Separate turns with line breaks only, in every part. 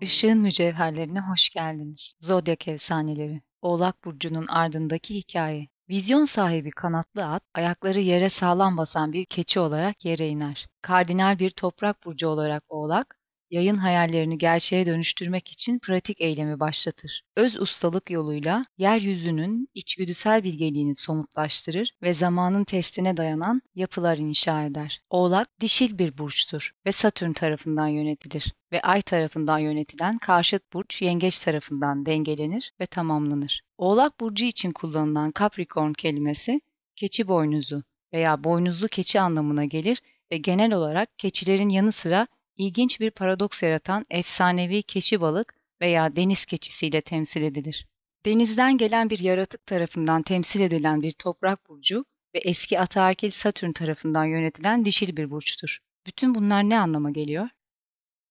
Işığın mücevherlerine hoş geldiniz. Zodyak efsaneleri. Oğlak Burcu'nun ardındaki hikaye. Vizyon sahibi kanatlı at, ayakları yere sağlam basan bir keçi olarak yere iner. Kardinal bir toprak burcu olarak oğlak, yayın hayallerini gerçeğe dönüştürmek için pratik eylemi başlatır. Öz ustalık yoluyla yeryüzünün içgüdüsel bilgeliğini somutlaştırır ve zamanın testine dayanan yapılar inşa eder. Oğlak dişil bir burçtur ve Satürn tarafından yönetilir ve Ay tarafından yönetilen karşıt burç Yengeç tarafından dengelenir ve tamamlanır. Oğlak burcu için kullanılan Capricorn kelimesi keçi boynuzu veya boynuzlu keçi anlamına gelir ve genel olarak keçilerin yanı sıra ilginç bir paradoks yaratan efsanevi keçi balık veya deniz keçisiyle temsil edilir. Denizden gelen bir yaratık tarafından temsil edilen bir toprak burcu ve eski ataerkil Satürn tarafından yönetilen dişil bir burçtur. Bütün bunlar ne anlama geliyor?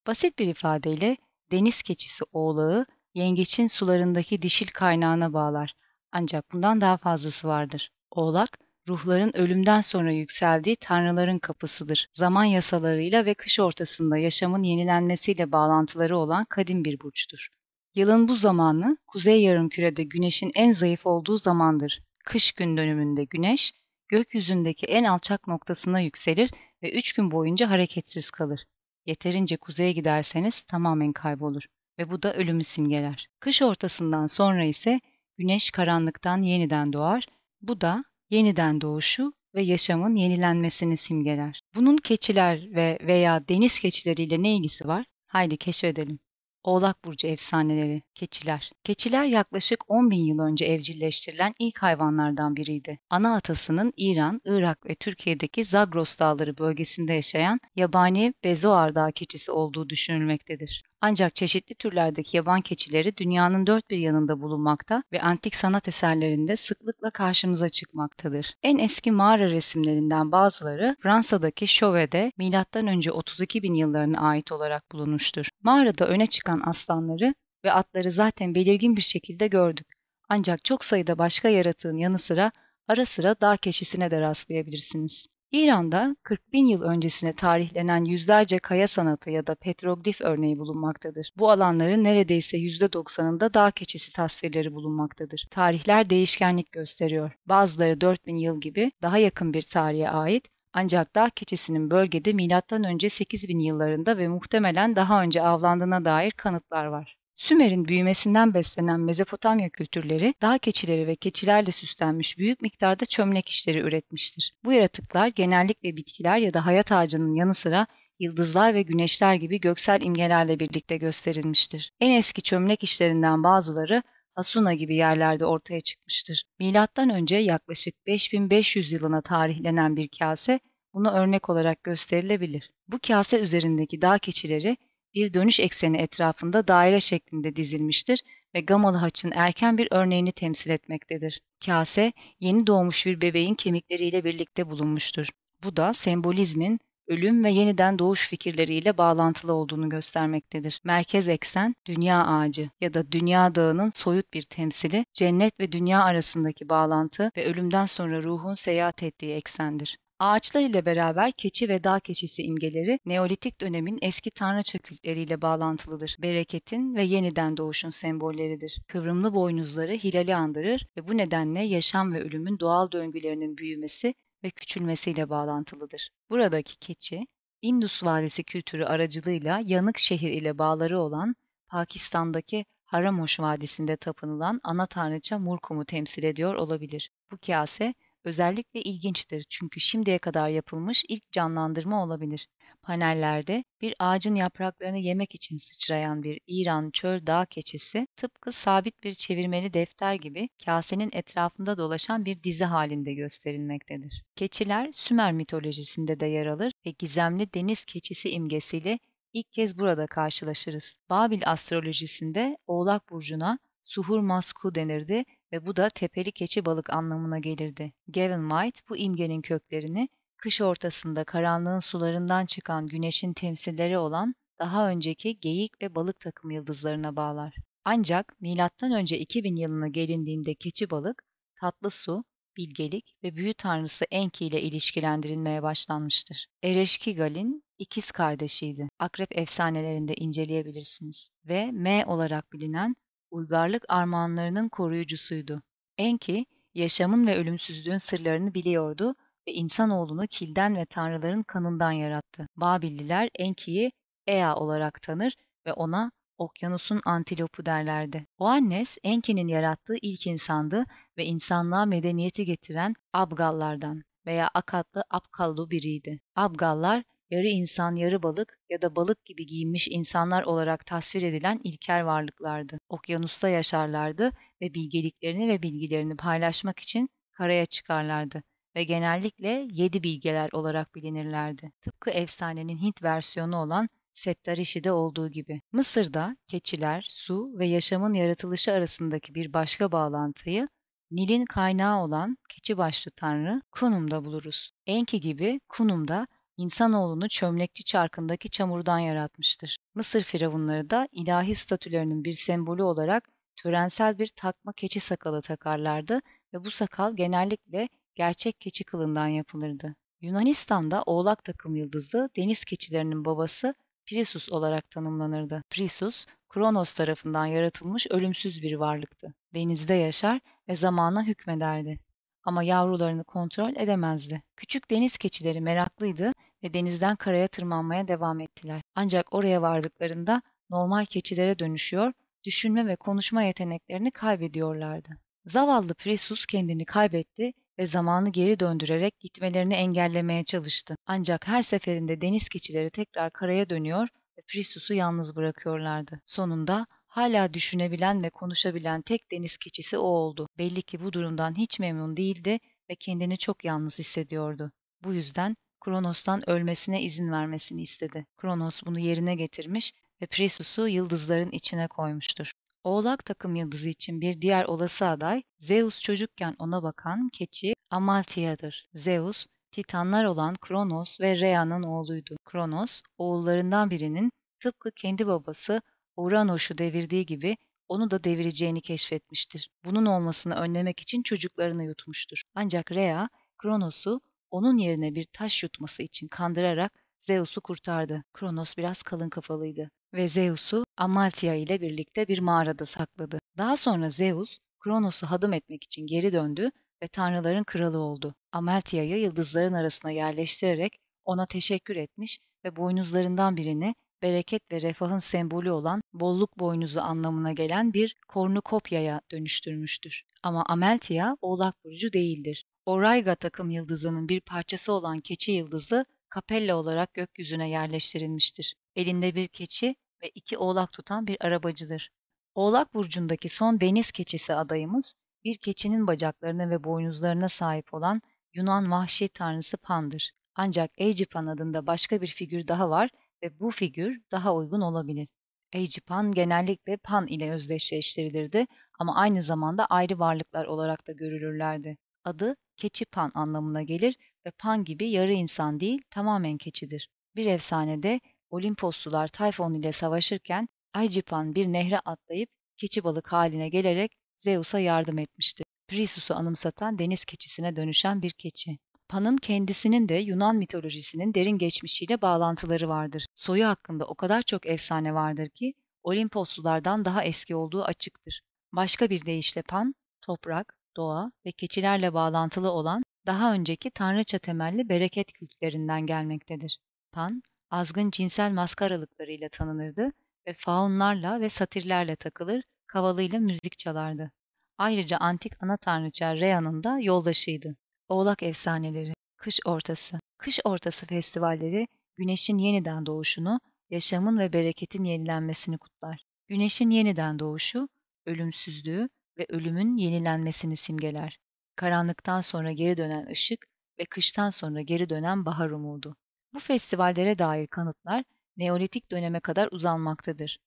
Basit bir ifadeyle deniz keçisi oğlağı yengeçin sularındaki dişil kaynağına bağlar. Ancak bundan daha fazlası vardır. Oğlak, ruhların ölümden sonra yükseldiği tanrıların kapısıdır. Zaman yasalarıyla ve kış ortasında yaşamın yenilenmesiyle bağlantıları olan kadim bir burçtur. Yılın bu zamanı kuzey yarımkürede güneşin en zayıf olduğu zamandır. Kış gün dönümünde güneş gökyüzündeki en alçak noktasına yükselir ve üç gün boyunca hareketsiz kalır. Yeterince kuzeye giderseniz tamamen kaybolur ve bu da ölümü simgeler. Kış ortasından sonra ise güneş karanlıktan yeniden doğar. Bu da yeniden doğuşu ve yaşamın yenilenmesini simgeler. Bunun keçiler ve veya deniz keçileriyle ne ilgisi var? Haydi keşfedelim. Oğlak Burcu efsaneleri, keçiler. Keçiler yaklaşık 10 bin yıl önce evcilleştirilen ilk hayvanlardan biriydi. Ana atasının İran, Irak ve Türkiye'deki Zagros Dağları bölgesinde yaşayan yabani Bezoar Dağ keçisi olduğu düşünülmektedir. Ancak çeşitli türlerdeki yaban keçileri dünyanın dört bir yanında bulunmakta ve antik sanat eserlerinde sıklıkla karşımıza çıkmaktadır. En eski mağara resimlerinden bazıları Fransa'daki Chauvet'de M.Ö. 32 bin yıllarına ait olarak bulunmuştur. Mağarada öne çıkan aslanları ve atları zaten belirgin bir şekilde gördük. Ancak çok sayıda başka yaratığın yanı sıra ara sıra dağ keçisine de rastlayabilirsiniz. İran'da 40 bin yıl öncesine tarihlenen yüzlerce kaya sanatı ya da petroglif örneği bulunmaktadır. Bu alanların neredeyse %90'ında dağ keçisi tasvirleri bulunmaktadır. Tarihler değişkenlik gösteriyor. Bazıları 4000 yıl gibi daha yakın bir tarihe ait ancak dağ keçisinin bölgede M.Ö. 8000 yıllarında ve muhtemelen daha önce avlandığına dair kanıtlar var. Sümer'in büyümesinden beslenen Mezopotamya kültürleri dağ keçileri ve keçilerle süslenmiş büyük miktarda çömlek işleri üretmiştir. Bu yaratıklar genellikle bitkiler ya da hayat ağacının yanı sıra yıldızlar ve güneşler gibi göksel imgelerle birlikte gösterilmiştir. En eski çömlek işlerinden bazıları Hasuna gibi yerlerde ortaya çıkmıştır. Milattan önce yaklaşık 5500 yılına tarihlenen bir kase buna örnek olarak gösterilebilir. Bu kase üzerindeki dağ keçileri bir dönüş ekseni etrafında daire şeklinde dizilmiştir ve gamalı haçın erken bir örneğini temsil etmektedir. Kase, yeni doğmuş bir bebeğin kemikleriyle birlikte bulunmuştur. Bu da sembolizmin ölüm ve yeniden doğuş fikirleriyle bağlantılı olduğunu göstermektedir. Merkez eksen dünya ağacı ya da dünya dağının soyut bir temsili, cennet ve dünya arasındaki bağlantı ve ölümden sonra ruhun seyahat ettiği eksendir. Ağaçlar ile beraber keçi ve dağ keçisi imgeleri Neolitik dönemin eski tanrıça kültleriyle bağlantılıdır. Bereketin ve yeniden doğuşun sembolleridir. Kıvrımlı boynuzları hilali andırır ve bu nedenle yaşam ve ölümün doğal döngülerinin büyümesi ve küçülmesiyle bağlantılıdır. Buradaki keçi, Indus Vadisi kültürü aracılığıyla Yanık şehir ile bağları olan Pakistan'daki Haramoş Vadisi'nde tapınılan ana tanrıça Murkum'u temsil ediyor olabilir. Bu kase özellikle ilginçtir çünkü şimdiye kadar yapılmış ilk canlandırma olabilir. Panellerde bir ağacın yapraklarını yemek için sıçrayan bir İran çöl dağ keçisi tıpkı sabit bir çevirmeli defter gibi kasenin etrafında dolaşan bir dizi halinde gösterilmektedir. Keçiler Sümer mitolojisinde de yer alır ve gizemli deniz keçisi imgesiyle ilk kez burada karşılaşırız. Babil astrolojisinde Oğlak burcuna Suhur Masku denirdi ve bu da tepeli keçi balık anlamına gelirdi. Gavin White bu imgenin köklerini kış ortasında karanlığın sularından çıkan güneşin temsilleri olan daha önceki geyik ve balık takım yıldızlarına bağlar. Ancak M.Ö. 2000 yılına gelindiğinde keçi balık, tatlı su, bilgelik ve büyü tanrısı Enki ile ilişkilendirilmeye başlanmıştır. Ereşkigal'in ikiz kardeşiydi. Akrep efsanelerinde inceleyebilirsiniz. Ve M olarak bilinen uygarlık armağanlarının koruyucusuydu. Enki, yaşamın ve ölümsüzlüğün sırlarını biliyordu ve insanoğlunu kilden ve tanrıların kanından yarattı. Babilliler Enki'yi Ea olarak tanır ve ona okyanusun antilopu derlerdi. Oannes, Enki'nin yarattığı ilk insandı ve insanlığa medeniyeti getiren Abgallardan veya Akatlı Apkallu biriydi. Abgallar, yarı insan yarı balık ya da balık gibi giyinmiş insanlar olarak tasvir edilen ilkel varlıklardı. Okyanusta yaşarlardı ve bilgeliklerini ve bilgilerini paylaşmak için karaya çıkarlardı ve genellikle yedi bilgeler olarak bilinirlerdi. Tıpkı efsanenin Hint versiyonu olan Septarishi'de olduğu gibi. Mısır'da keçiler, su ve yaşamın yaratılışı arasındaki bir başka bağlantıyı Nil'in kaynağı olan keçi başlı tanrı Kunum'da buluruz. Enki gibi Kunum da insanoğlunu çömlekçi çarkındaki çamurdan yaratmıştır. Mısır firavunları da ilahi statülerinin bir sembolü olarak törensel bir takma keçi sakalı takarlardı ve bu sakal genellikle gerçek keçi kılından yapılırdı. Yunanistan'da oğlak takım yıldızı deniz keçilerinin babası Prisus olarak tanımlanırdı. Prisus, Kronos tarafından yaratılmış ölümsüz bir varlıktı. Denizde yaşar ve zamana hükmederdi. Ama yavrularını kontrol edemezdi. Küçük deniz keçileri meraklıydı ve denizden karaya tırmanmaya devam ettiler. Ancak oraya vardıklarında normal keçilere dönüşüyor, düşünme ve konuşma yeteneklerini kaybediyorlardı. Zavallı Prisus kendini kaybetti ve zamanı geri döndürerek gitmelerini engellemeye çalıştı. Ancak her seferinde deniz keçileri tekrar karaya dönüyor ve Prisus'u yalnız bırakıyorlardı. Sonunda hala düşünebilen ve konuşabilen tek deniz keçisi o oldu. Belli ki bu durumdan hiç memnun değildi ve kendini çok yalnız hissediyordu. Bu yüzden Kronos'tan ölmesine izin vermesini istedi. Kronos bunu yerine getirmiş ve Prisus'u yıldızların içine koymuştur. Oğlak takım yıldızı için bir diğer olası aday, Zeus çocukken ona bakan keçi Amalthea'dır. Zeus, Titanlar olan Kronos ve Rhea'nın oğluydu. Kronos, oğullarından birinin tıpkı kendi babası Uranos'u devirdiği gibi onu da devireceğini keşfetmiştir. Bunun olmasını önlemek için çocuklarını yutmuştur. Ancak Rhea, Kronos'u onun yerine bir taş yutması için kandırarak Zeus'u kurtardı. Kronos biraz kalın kafalıydı ve Zeus'u Amalthea ile birlikte bir mağarada sakladı. Daha sonra Zeus, Kronos'u hadım etmek için geri döndü ve tanrıların kralı oldu. Amalthea'yı yıldızların arasına yerleştirerek ona teşekkür etmiş ve boynuzlarından birini bereket ve refahın sembolü olan bolluk boynuzu anlamına gelen bir kornukopyaya dönüştürmüştür. Ama Amalthea oğlak burcu değildir. Orayga takım yıldızının bir parçası olan keçi yıldızı Capella olarak gökyüzüne yerleştirilmiştir. Elinde bir keçi ve iki oğlak tutan bir arabacıdır. Oğlak burcundaki son deniz keçisi adayımız bir keçinin bacaklarına ve boynuzlarına sahip olan Yunan vahşi tanrısı Pan'dır. Ancak Eicipan adında başka bir figür daha var ve bu figür daha uygun olabilir. Eicipan genellikle Pan ile özdeşleştirilirdi ama aynı zamanda ayrı varlıklar olarak da görülürlerdi. Adı keçi Pan anlamına gelir ve Pan gibi yarı insan değil tamamen keçidir. Bir efsanede Olimposlular Tayfon ile savaşırken Aycipan bir nehre atlayıp keçi balık haline gelerek Zeus'a yardım etmişti. Prisus'u anımsatan deniz keçisine dönüşen bir keçi. Pan'ın kendisinin de Yunan mitolojisinin derin geçmişiyle bağlantıları vardır. Soyu hakkında o kadar çok efsane vardır ki Olimposlulardan daha eski olduğu açıktır. Başka bir deyişle Pan, toprak, doğa ve keçilerle bağlantılı olan daha önceki tanrıça temelli bereket kültlerinden gelmektedir. Pan, azgın cinsel maskaralıklarıyla tanınırdı ve faunlarla ve satirlerle takılır, kavalıyla müzik çalardı. Ayrıca antik ana tanrıça Rhea'nın da yoldaşıydı. Oğlak efsaneleri, kış ortası. Kış ortası festivalleri güneşin yeniden doğuşunu, yaşamın ve bereketin yenilenmesini kutlar. Güneşin yeniden doğuşu, ölümsüzlüğü ve ölümün yenilenmesini simgeler. Karanlıktan sonra geri dönen ışık ve kıştan sonra geri dönen bahar umudu. Bu festivallere dair kanıtlar Neolitik döneme kadar uzanmaktadır.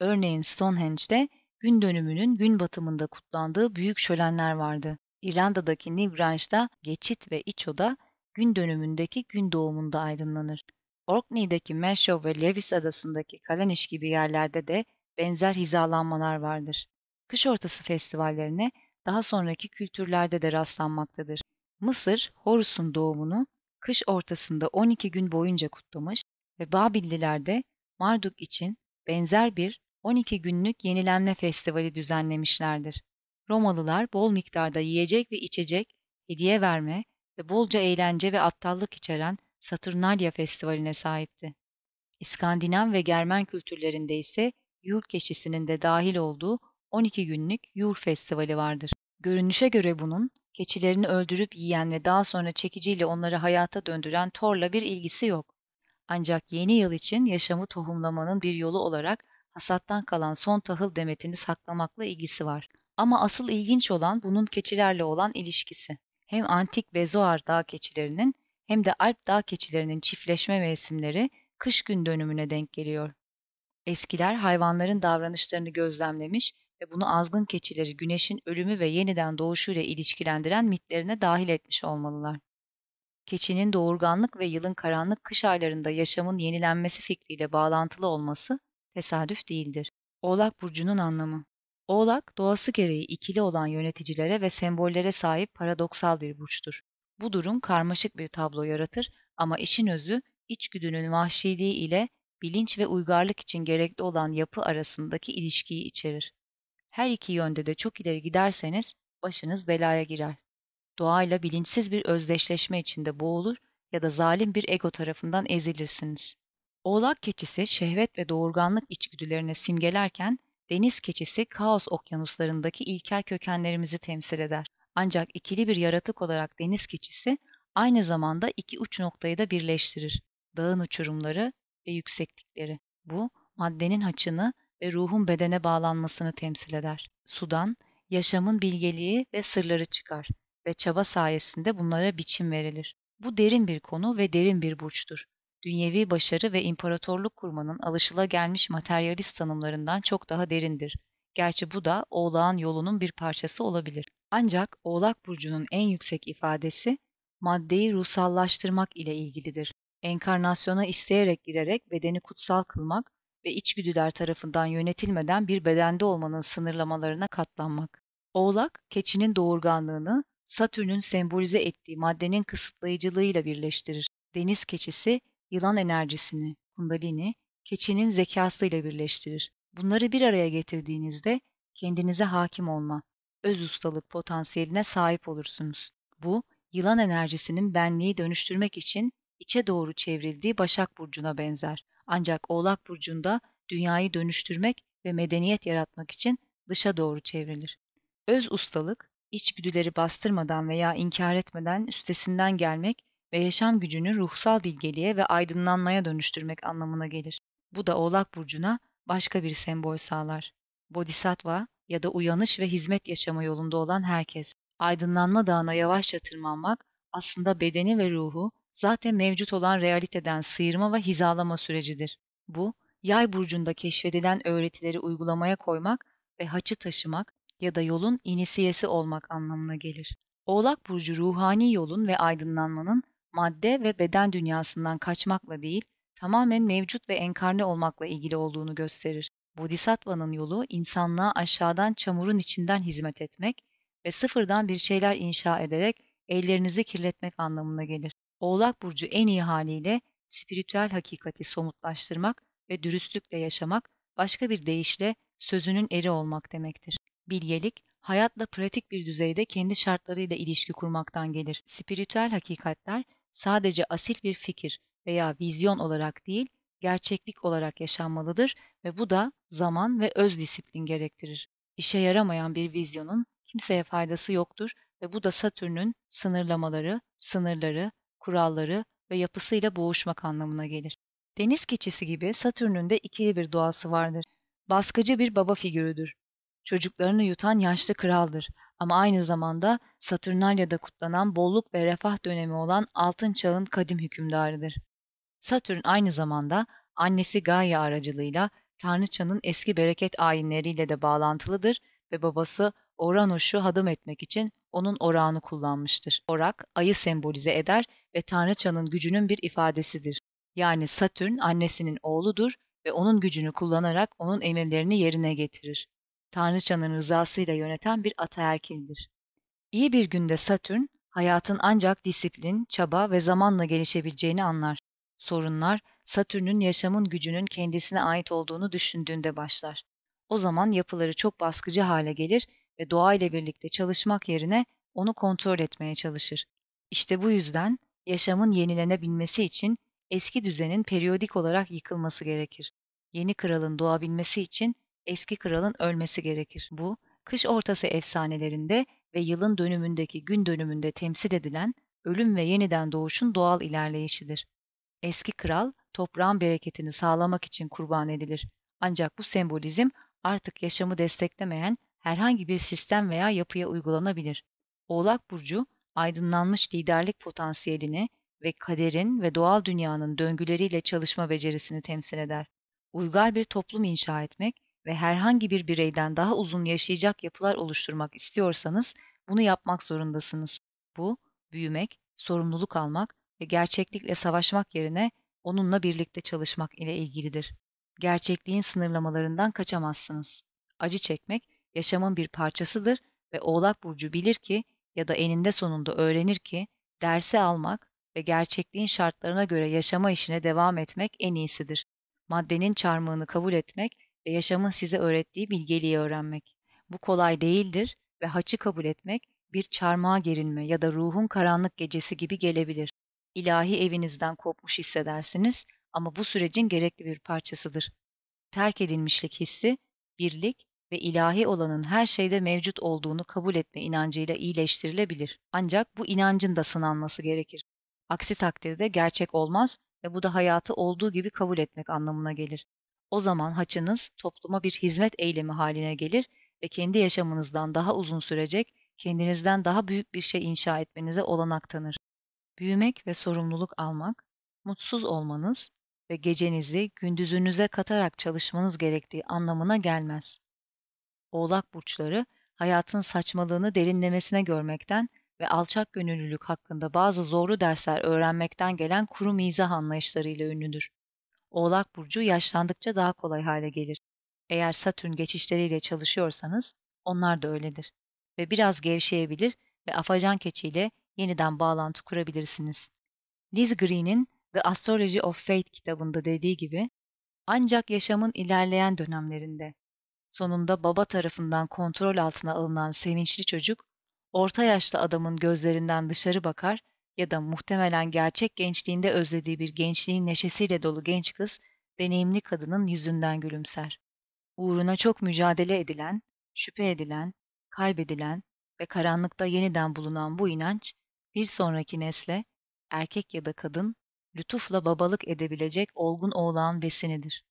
Örneğin Stonehenge'de gün dönümünün gün batımında kutlandığı büyük şölenler vardı. İrlanda'daki Newgrange'da geçit ve iç oda gün dönümündeki gün doğumunda aydınlanır. Orkney'deki Meshow ve Lewis adasındaki Kalanish gibi yerlerde de benzer hizalanmalar vardır. Kış ortası festivallerine daha sonraki kültürlerde de rastlanmaktadır. Mısır, Horus'un doğumunu kış ortasında 12 gün boyunca kutlamış ve Babilliler de Marduk için benzer bir 12 günlük yenilenme festivali düzenlemişlerdir. Romalılar bol miktarda yiyecek ve içecek, hediye verme ve bolca eğlence ve aptallık içeren Saturnalia Festivali'ne sahipti. İskandinav ve Germen kültürlerinde ise Yule keçisinin de dahil olduğu 12 günlük Yule Festivali vardır. Görünüşe göre bunun keçilerini öldürüp yiyen ve daha sonra çekiciyle onları hayata döndüren Thor'la bir ilgisi yok. Ancak yeni yıl için yaşamı tohumlamanın bir yolu olarak hasattan kalan son tahıl demetini saklamakla ilgisi var. Ama asıl ilginç olan bunun keçilerle olan ilişkisi. Hem antik Bezoar dağ keçilerinin hem de Alp dağ keçilerinin çiftleşme mevsimleri kış gün dönümüne denk geliyor. Eskiler hayvanların davranışlarını gözlemlemiş ve bunu azgın keçileri güneşin ölümü ve yeniden doğuşuyla ilişkilendiren mitlerine dahil etmiş olmalılar. Keçinin doğurganlık ve yılın karanlık kış aylarında yaşamın yenilenmesi fikriyle bağlantılı olması tesadüf değildir. Oğlak burcunun anlamı Oğlak, doğası gereği ikili olan yöneticilere ve sembollere sahip paradoksal bir burçtur. Bu durum karmaşık bir tablo yaratır ama işin özü içgüdünün vahşiliği ile bilinç ve uygarlık için gerekli olan yapı arasındaki ilişkiyi içerir. Her iki yönde de çok ileri giderseniz başınız belaya girer. Doğayla bilinçsiz bir özdeşleşme içinde boğulur ya da zalim bir ego tarafından ezilirsiniz. Oğlak keçisi şehvet ve doğurganlık içgüdülerini simgelerken deniz keçisi kaos okyanuslarındaki ilkel kökenlerimizi temsil eder. Ancak ikili bir yaratık olarak deniz keçisi aynı zamanda iki uç noktayı da birleştirir. Dağın uçurumları ve yükseklikleri. Bu maddenin haçını ve ruhun bedene bağlanmasını temsil eder. Sudan yaşamın bilgeliği ve sırları çıkar ve çaba sayesinde bunlara biçim verilir. Bu derin bir konu ve derin bir burçtur. Dünyevi başarı ve imparatorluk kurmanın alışılagelmiş materyalist tanımlarından çok daha derindir. Gerçi bu da Oğlağın yolunun bir parçası olabilir. Ancak Oğlak burcunun en yüksek ifadesi maddeyi ruhsallaştırmak ile ilgilidir. Enkarnasyona isteyerek girerek bedeni kutsal kılmak ve içgüdüler tarafından yönetilmeden bir bedende olmanın sınırlamalarına katlanmak. Oğlak, keçinin doğurganlığını Satürn'ün sembolize ettiği maddenin kısıtlayıcılığıyla birleştirir. Deniz keçisi, yılan enerjisini, kundalini, keçinin zekasıyla birleştirir. Bunları bir araya getirdiğinizde kendinize hakim olma, öz ustalık potansiyeline sahip olursunuz. Bu, yılan enerjisinin benliği dönüştürmek için içe doğru çevrildiği Başak Burcu'na benzer. Ancak Oğlak Burcu'nda dünyayı dönüştürmek ve medeniyet yaratmak için dışa doğru çevrilir. Öz ustalık, içgüdüleri bastırmadan veya inkar etmeden üstesinden gelmek ve yaşam gücünü ruhsal bilgeliğe ve aydınlanmaya dönüştürmek anlamına gelir. Bu da Oğlak Burcu'na başka bir sembol sağlar. Bodhisattva ya da uyanış ve hizmet yaşama yolunda olan herkes. Aydınlanma dağına yavaşça tırmanmak aslında bedeni ve ruhu zaten mevcut olan realiteden sıyırma ve hizalama sürecidir. Bu, yay burcunda keşfedilen öğretileri uygulamaya koymak ve haçı taşımak ya da yolun inisiyesi olmak anlamına gelir. Oğlak burcu ruhani yolun ve aydınlanmanın madde ve beden dünyasından kaçmakla değil, tamamen mevcut ve enkarne olmakla ilgili olduğunu gösterir. Bodhisattva'nın yolu insanlığa aşağıdan çamurun içinden hizmet etmek ve sıfırdan bir şeyler inşa ederek ellerinizi kirletmek anlamına gelir. Oğlak burcu en iyi haliyle spiritüel hakikati somutlaştırmak ve dürüstlükle yaşamak, başka bir deyişle sözünün eri olmak demektir. Bilgelik, hayatla pratik bir düzeyde kendi şartlarıyla ilişki kurmaktan gelir. Spiritüel hakikatler sadece asil bir fikir veya vizyon olarak değil, gerçeklik olarak yaşanmalıdır ve bu da zaman ve öz disiplin gerektirir. İşe yaramayan bir vizyonun kimseye faydası yoktur ve bu da Satürn'ün sınırlamaları, sınırları, kuralları ve yapısıyla boğuşmak anlamına gelir. Deniz keçisi gibi Satürn'ün de ikili bir doğası vardır. Baskıcı bir baba figürüdür. Çocuklarını yutan yaşlı kraldır ama aynı zamanda Saturnalya'da kutlanan bolluk ve refah dönemi olan altın çağın kadim hükümdarıdır. Satürn aynı zamanda annesi Gaia aracılığıyla Tanrıçanın eski bereket ayinleriyle de bağlantılıdır ve babası Oranos'u hadım etmek için onun orağını kullanmıştır. Orak, ayı sembolize eder ve Tanrıçanın gücünün bir ifadesidir. Yani Satürn annesinin oğludur ve onun gücünü kullanarak onun emirlerini yerine getirir. Tanrıçanın rızasıyla yöneten bir ataerkildir. İyi bir günde Satürn, hayatın ancak disiplin, çaba ve zamanla gelişebileceğini anlar. Sorunlar Satürn'ün yaşamın gücünün kendisine ait olduğunu düşündüğünde başlar. O zaman yapıları çok baskıcı hale gelir ve doğayla birlikte çalışmak yerine onu kontrol etmeye çalışır. İşte bu yüzden yaşamın yenilenebilmesi için eski düzenin periyodik olarak yıkılması gerekir. Yeni kralın doğabilmesi için eski kralın ölmesi gerekir. Bu, kış ortası efsanelerinde ve yılın dönümündeki gün dönümünde temsil edilen ölüm ve yeniden doğuşun doğal ilerleyişidir. Eski kral toprağın bereketini sağlamak için kurban edilir. Ancak bu sembolizm artık yaşamı desteklemeyen herhangi bir sistem veya yapıya uygulanabilir. Oğlak burcu aydınlanmış liderlik potansiyelini ve kaderin ve doğal dünyanın döngüleriyle çalışma becerisini temsil eder. Uygar bir toplum inşa etmek ve herhangi bir bireyden daha uzun yaşayacak yapılar oluşturmak istiyorsanız bunu yapmak zorundasınız. Bu, büyümek, sorumluluk almak ve gerçeklikle savaşmak yerine onunla birlikte çalışmak ile ilgilidir. Gerçekliğin sınırlamalarından kaçamazsınız. Acı çekmek yaşamın bir parçasıdır ve Oğlak burcu bilir ki ya da eninde sonunda öğrenir ki dersi almak ve gerçekliğin şartlarına göre yaşama işine devam etmek en iyisidir. Maddenin çarmıhını kabul etmek ve yaşamın size öğrettiği bilgeliği öğrenmek. Bu kolay değildir ve haçı kabul etmek bir çarmıha gerilme ya da ruhun karanlık gecesi gibi gelebilir. İlahi evinizden kopmuş hissedersiniz ama bu sürecin gerekli bir parçasıdır. Terk edilmişlik hissi, birlik ve ilahi olanın her şeyde mevcut olduğunu kabul etme inancıyla iyileştirilebilir. Ancak bu inancın da sınanması gerekir. Aksi takdirde gerçek olmaz ve bu da hayatı olduğu gibi kabul etmek anlamına gelir. O zaman haçınız topluma bir hizmet eylemi haline gelir ve kendi yaşamınızdan daha uzun sürecek, kendinizden daha büyük bir şey inşa etmenize olanak tanır. Büyümek ve sorumluluk almak, mutsuz olmanız ve gecenizi gündüzünüze katarak çalışmanız gerektiği anlamına gelmez. Oğlak burçları hayatın saçmalığını derinlemesine görmekten ve alçak gönüllülük hakkında bazı zorlu dersler öğrenmekten gelen kuru mizah anlayışlarıyla ünlüdür. Oğlak burcu yaşlandıkça daha kolay hale gelir. Eğer Satürn geçişleriyle çalışıyorsanız onlar da öyledir. Ve biraz gevşeyebilir ve afacan keçiyle yeniden bağlantı kurabilirsiniz. Liz Green'in The Astrology of Fate kitabında dediği gibi, ancak yaşamın ilerleyen dönemlerinde, sonunda baba tarafından kontrol altına alınan sevinçli çocuk, orta yaşlı adamın gözlerinden dışarı bakar ya da muhtemelen gerçek gençliğinde özlediği bir gençliğin neşesiyle dolu genç kız, deneyimli kadının yüzünden gülümser. Uğruna çok mücadele edilen, şüphe edilen, kaybedilen ve karanlıkta yeniden bulunan bu inanç, bir sonraki nesle, erkek ya da kadın, lütufla babalık edebilecek olgun oğlan besinidir.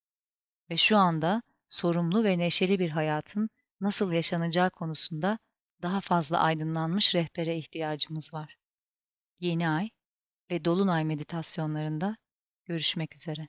Ve şu anda sorumlu ve neşeli bir hayatın nasıl yaşanacağı konusunda daha fazla aydınlanmış rehbere ihtiyacımız var. Yeni ay ve dolunay meditasyonlarında görüşmek üzere.